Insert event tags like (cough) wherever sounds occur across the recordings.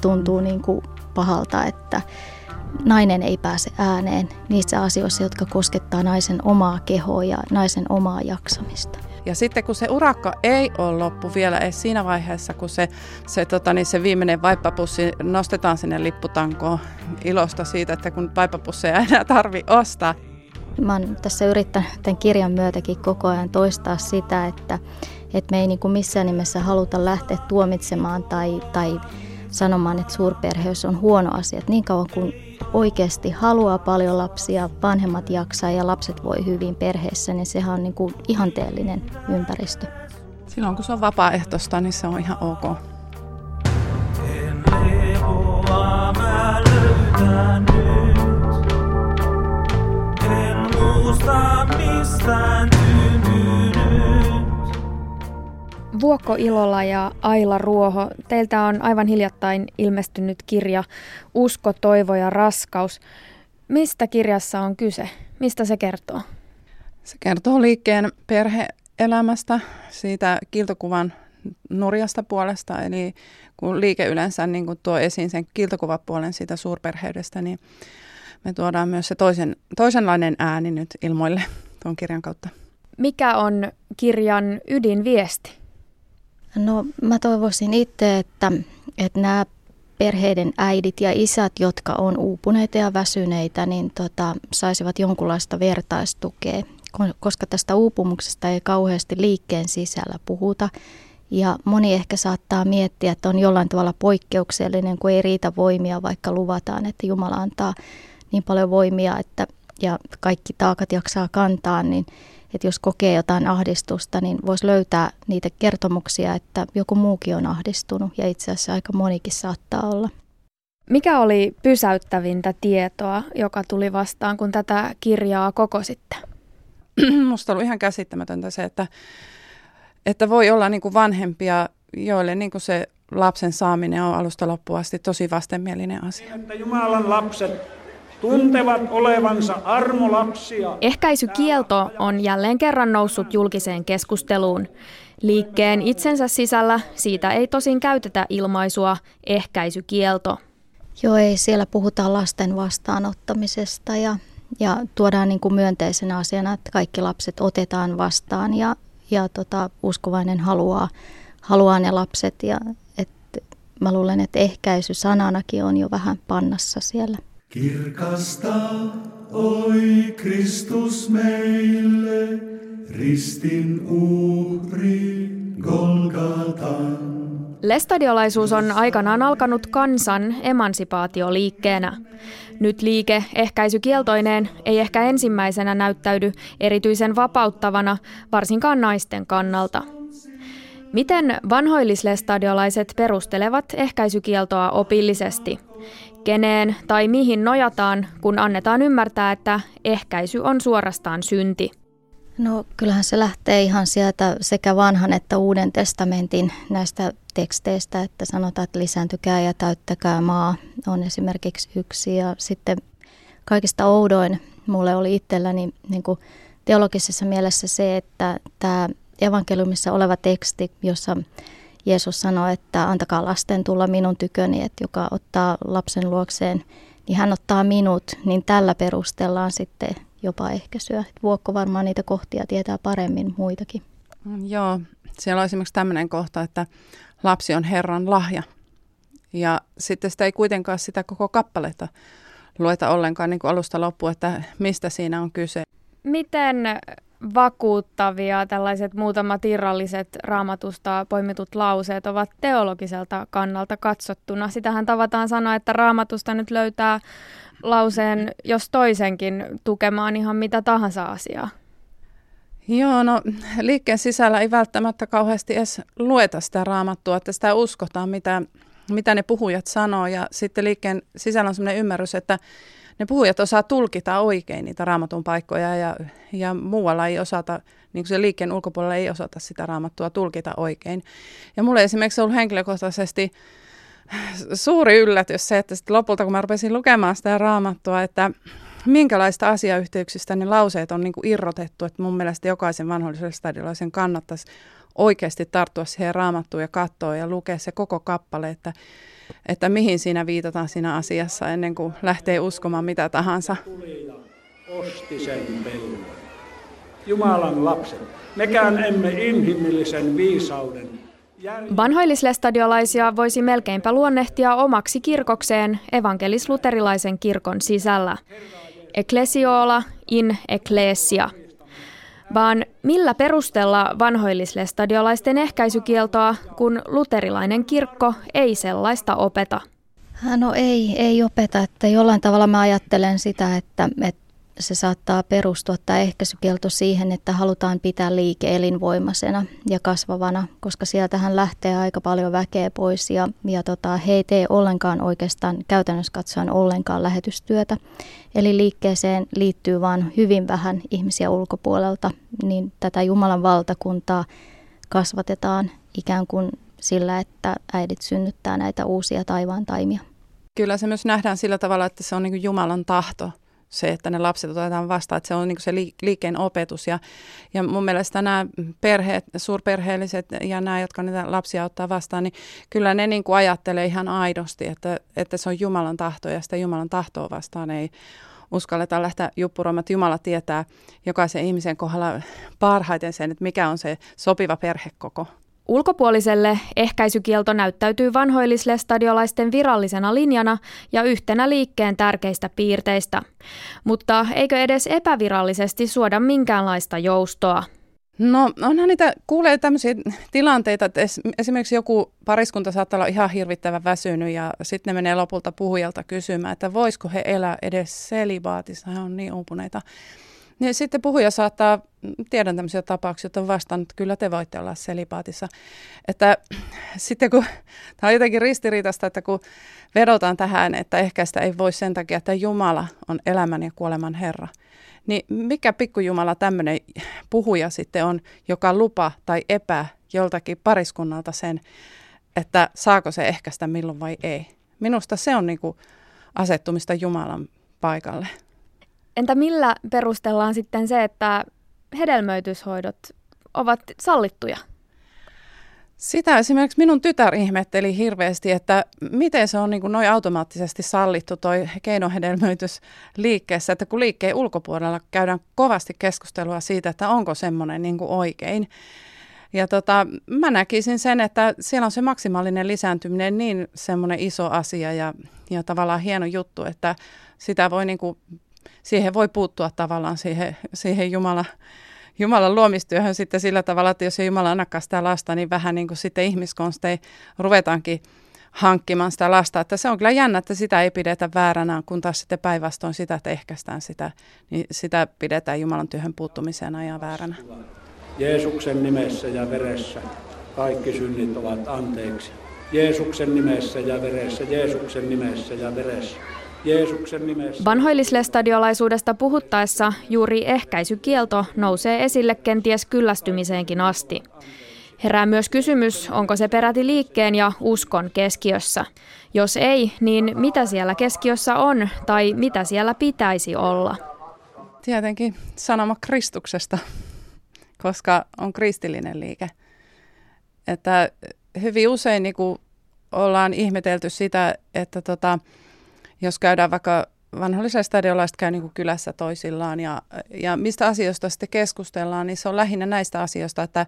tuntuu niin kuin pahalta, että nainen ei pääse ääneen niissä asioissa, jotka koskettaa naisen omaa kehoa ja naisen omaa jaksamista. Ja sitten kun se urakka ei ole loppu vielä edes siinä vaiheessa, kun se, se, tota, niin se viimeinen vaippapussi nostetaan sinne lipputankoon ilosta siitä, että kun vaippapusseja ei enää tarvi ostaa. Mä oon tässä yrittänyt tämän kirjan myötäkin koko ajan toistaa sitä, että, että me ei niin kuin missään nimessä haluta lähteä tuomitsemaan tai, tai sanomaan, että suurperheys on huono asia. Että niin kauan kuin oikeasti haluaa paljon lapsia, vanhemmat jaksaa ja lapset voi hyvin perheessä, niin sehän on niin kuin ihanteellinen ympäristö. Silloin kun se on vapaaehtoista, niin se on ihan ok. Vuokko Ilola ja Aila Ruoho, teiltä on aivan hiljattain ilmestynyt kirja Usko, toivo ja raskaus. Mistä kirjassa on kyse? Mistä se kertoo? Se kertoo liikkeen perheelämästä, siitä kiltokuvan nurjasta puolesta, eli kun liike yleensä niin kun tuo esiin sen kiltokuvapuolen siitä suurperheydestä, niin me tuodaan myös se toisen, toisenlainen ääni nyt ilmoille tuon kirjan kautta. Mikä on kirjan ydinviesti? No mä toivoisin itse, että, että nämä perheiden äidit ja isät, jotka on uupuneita ja väsyneitä, niin tota, saisivat jonkunlaista vertaistukea, koska tästä uupumuksesta ei kauheasti liikkeen sisällä puhuta. Ja moni ehkä saattaa miettiä, että on jollain tavalla poikkeuksellinen, kun ei riitä voimia, vaikka luvataan, että Jumala antaa niin paljon voimia, että ja kaikki taakat jaksaa kantaa, niin että jos kokee jotain ahdistusta, niin voisi löytää niitä kertomuksia, että joku muukin on ahdistunut ja itse asiassa aika monikin saattaa olla. Mikä oli pysäyttävintä tietoa, joka tuli vastaan, kun tätä kirjaa koko sitten? (clears throat) Musta oli ihan käsittämätöntä se, että, että voi olla niin kuin vanhempia, joille niin kuin se lapsen saaminen on alusta loppuun asti tosi vastenmielinen asia. Että Jumalan lapset tuntevat olevansa armolapsia. Ehkäisykielto on jälleen kerran noussut julkiseen keskusteluun. Liikkeen itsensä sisällä siitä ei tosin käytetä ilmaisua ehkäisykielto. Joo, ei. Siellä puhutaan lasten vastaanottamisesta ja, ja tuodaan niin kuin myönteisenä asiana, että kaikki lapset otetaan vastaan ja, ja tota, uskovainen haluaa, haluaa ne lapset. Ja, et, mä luulen, että ehkäisy sananakin on jo vähän pannassa siellä. Kirkasta, oi Kristus meille, ristin uhri Golgatan. Lestadiolaisuus on aikanaan alkanut kansan emansipaatioliikkeenä. Nyt liike ehkäisykieltoineen ei ehkä ensimmäisenä näyttäydy erityisen vapauttavana, varsinkaan naisten kannalta. Miten vanhoillislestadiolaiset perustelevat ehkäisykieltoa opillisesti? Keneen tai mihin nojataan, kun annetaan ymmärtää, että ehkäisy on suorastaan synti? No kyllähän se lähtee ihan sieltä sekä vanhan että uuden testamentin näistä teksteistä, että sanotaan, että lisääntykää ja täyttäkää maa on esimerkiksi yksi. Ja sitten kaikista oudoin mulle oli itselläni niin kuin teologisessa mielessä se, että tämä evankeliumissa oleva teksti, jossa Jeesus sanoi, että antakaa lasten tulla minun tyköni, että joka ottaa lapsen luokseen, niin hän ottaa minut, niin tällä perustellaan sitten jopa ehkäisyä. Vuokko varmaan niitä kohtia tietää paremmin muitakin. Mm, joo, siellä on esimerkiksi tämmöinen kohta, että lapsi on Herran lahja. Ja sitten sitä ei kuitenkaan sitä koko kappaletta lueta ollenkaan niin kuin alusta loppuun, että mistä siinä on kyse. Miten vakuuttavia tällaiset muutamat irralliset raamatusta poimitut lauseet ovat teologiselta kannalta katsottuna. Sitähän tavataan sanoa, että raamatusta nyt löytää lauseen jos toisenkin tukemaan ihan mitä tahansa asiaa. Joo, no liikkeen sisällä ei välttämättä kauheasti edes lueta sitä raamattua, että sitä uskotaan, mitä, mitä ne puhujat sanoo. Ja sitten liikkeen sisällä on sellainen ymmärrys, että ne puhujat osaa tulkita oikein niitä raamatun paikkoja ja, ja muualla ei osata, niin kuin se liikkeen ulkopuolella ei osata sitä raamattua tulkita oikein. Ja mulle esimerkiksi ollut henkilökohtaisesti suuri yllätys se, että sitten lopulta kun mä rupesin lukemaan sitä raamattua, että minkälaista asiayhteyksistä ne lauseet on niin kuin irrotettu, että mun mielestä jokaisen vanhollisen stadiolaisen kannattaisi oikeasti tarttua siihen raamattuun ja katsoa ja lukea se koko kappale, että, että mihin siinä viitataan siinä asiassa ennen kuin lähtee uskomaan mitä tahansa. Osti sen pellon. Jumalan lapset, mekään emme inhimillisen viisauden Vanhoillislestadiolaisia voisi melkeinpä luonnehtia omaksi kirkokseen evankelis-luterilaisen kirkon sisällä. Ecclesiola in ecclesia. Vaan millä perustella vanhoillislestadiolaisten ehkäisykieltoa, kun luterilainen kirkko ei sellaista opeta? No ei, ei opeta. Että jollain tavalla mä ajattelen sitä, että, että se saattaa perustua tämä ehkäisykielto siihen, että halutaan pitää liike elinvoimaisena ja kasvavana, koska sieltähän lähtee aika paljon väkeä pois ja, ja tota, he ei tee ollenkaan oikeastaan käytännössä katsoen ollenkaan lähetystyötä. Eli liikkeeseen liittyy vain hyvin vähän ihmisiä ulkopuolelta, niin tätä Jumalan valtakuntaa kasvatetaan ikään kuin sillä, että äidit synnyttää näitä uusia taivaan taimia. Kyllä se myös nähdään sillä tavalla, että se on niin Jumalan tahto se, että ne lapset otetaan vastaan, että se on niin se liikkeen opetus. Ja, ja mun mielestä nämä perheet, suurperheelliset ja nämä, jotka niitä lapsia ottaa vastaan, niin kyllä ne niin ajattelee ihan aidosti, että, että se on Jumalan tahto ja sitä Jumalan tahtoa vastaan ei uskalleta lähteä juppuroimaan, että Jumala tietää jokaisen ihmisen kohdalla parhaiten sen, että mikä on se sopiva perhekoko. Ulkopuoliselle ehkäisykielto näyttäytyy vanhoillislestadiolaisten virallisena linjana ja yhtenä liikkeen tärkeistä piirteistä. Mutta eikö edes epävirallisesti suoda minkäänlaista joustoa? No onhan niitä, kuulee tämmöisiä tilanteita, että esimerkiksi joku pariskunta saattaa olla ihan hirvittävän väsynyt ja sitten ne menee lopulta puhujalta kysymään, että voisiko he elää edes selibaatissa, he on niin uupuneita. Niin sitten puhuja saattaa, tiedän tämmöisiä tapauksia, että on vastannut, kyllä te voitte olla selipaatissa. Että sitten kun, tämä on jotenkin ristiriitasta, että kun vedotaan tähän, että ehkä sitä ei voi sen takia, että Jumala on elämän ja kuoleman Herra. Niin mikä pikkujumala tämmöinen puhuja sitten on, joka lupa tai epää joltakin pariskunnalta sen, että saako se ehkäistä milloin vai ei. Minusta se on niin kuin asettumista Jumalan paikalle. Entä millä perustellaan sitten se, että hedelmöityshoidot ovat sallittuja? Sitä esimerkiksi minun tytär ihmetteli hirveästi, että miten se on niin kuin noin automaattisesti sallittu toi keinohedelmöitys liikkeessä, että kun liikkeen ulkopuolella käydään kovasti keskustelua siitä, että onko semmoinen niin kuin oikein. Ja tota, mä näkisin sen, että siellä on se maksimaalinen lisääntyminen niin semmoinen iso asia ja, ja tavallaan hieno juttu, että sitä voi niin kuin siihen voi puuttua tavallaan siihen, siihen Jumala, Jumalan luomistyöhön sitten sillä tavalla, että jos ei Jumala annakaan sitä lasta, niin vähän niin kuin sitten ihmiskonstein ruvetaankin hankkimaan sitä lasta. Että se on kyllä jännä, että sitä ei pidetä vääränä, kun taas sitten päinvastoin sitä, että ehkäistään sitä, niin sitä pidetään Jumalan työhön puuttumisena ja vääränä. Jeesuksen nimessä ja veressä kaikki synnit ovat anteeksi. Jeesuksen nimessä ja veressä, Jeesuksen nimessä ja veressä. Jeesuksen nimessä. Vanhoillislestadiolaisuudesta puhuttaessa juuri ehkäisykielto nousee esille kenties kyllästymiseenkin asti. Herää myös kysymys, onko se peräti liikkeen ja uskon keskiössä. Jos ei, niin mitä siellä keskiössä on tai mitä siellä pitäisi olla? Tietenkin sanoma Kristuksesta, koska on kristillinen liike. Että hyvin usein niin kuin ollaan ihmetelty sitä, että tota, jos käydään vaikka vanhollisella stadionlaista käy niin kuin kylässä toisillaan ja, ja mistä asioista sitten keskustellaan, niin se on lähinnä näistä asioista, että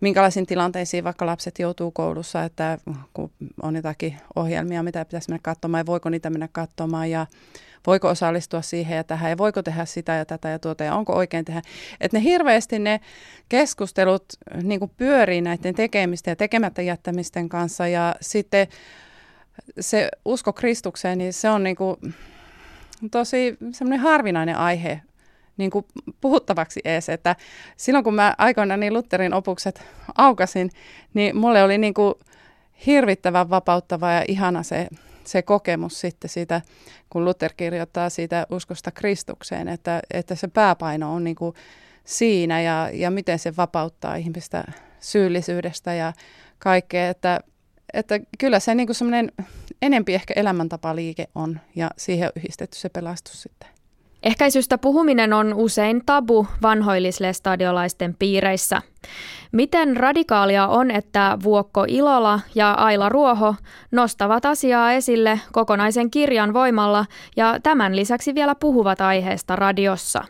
minkälaisiin tilanteisiin vaikka lapset joutuu koulussa, että kun on jotakin ohjelmia, mitä pitäisi mennä katsomaan ja voiko niitä mennä katsomaan ja voiko osallistua siihen ja tähän ja voiko tehdä sitä ja tätä ja tuota ja onko oikein tehdä. Että ne hirveästi ne keskustelut niin pyörii näiden tekemisten ja tekemättä jättämisten kanssa ja sitten se usko Kristukseen, niin se on niin kuin tosi semmoinen harvinainen aihe niin kuin puhuttavaksi ees, että silloin kun mä aikoinaan niin Lutherin opukset aukasin, niin mulle oli niin kuin hirvittävän vapauttava ja ihana se, se kokemus sitten siitä, kun Luther kirjoittaa siitä uskosta Kristukseen, että, että se pääpaino on niin kuin siinä ja, ja miten se vapauttaa ihmistä syyllisyydestä ja kaikkea, että että kyllä se niin semmoinen enempi ehkä elämäntapaliike on ja siihen on yhdistetty se pelastus sitten. Ehkäisystä puhuminen on usein tabu vanhoillislestadiolaisten piireissä. Miten radikaalia on, että Vuokko Ilola ja Aila Ruoho nostavat asiaa esille kokonaisen kirjan voimalla ja tämän lisäksi vielä puhuvat aiheesta radiossa?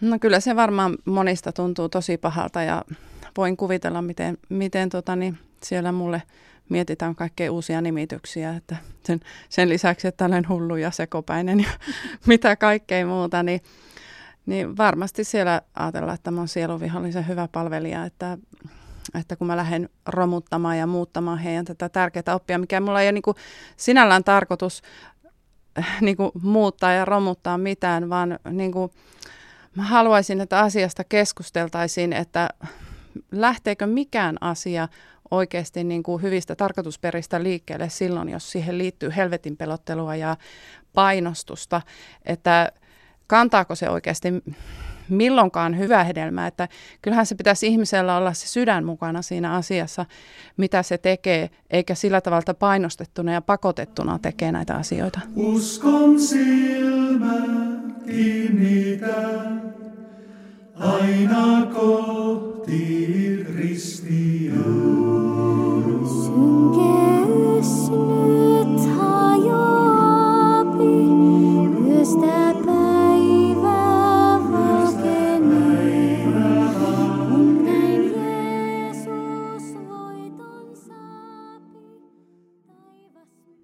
No kyllä se varmaan monista tuntuu tosi pahalta ja voin kuvitella, miten, miten tota, niin siellä mulle mietitään kaikkea uusia nimityksiä, että sen, sen lisäksi, että olen hullu ja sekopäinen ja (laughs) mitä kaikkea muuta, niin, niin varmasti siellä ajatellaan, että mä oon sieluvihollisen hyvä palvelija, että, että kun mä lähden romuttamaan ja muuttamaan heidän tätä tärkeää oppia, mikä mulla ei ole niin kuin sinällään tarkoitus niin kuin muuttaa ja romuttaa mitään, vaan niin kuin, mä haluaisin, että asiasta keskusteltaisiin, että lähteekö mikään asia oikeasti niin kuin hyvistä tarkoitusperistä liikkeelle silloin, jos siihen liittyy helvetin pelottelua ja painostusta, että kantaako se oikeasti milloinkaan hyvää hedelmää, että kyllähän se pitäisi ihmisellä olla se sydän mukana siinä asiassa, mitä se tekee, eikä sillä tavalla painostettuna ja pakotettuna tekee näitä asioita. Uskon silmä kiinnitän aina kohti.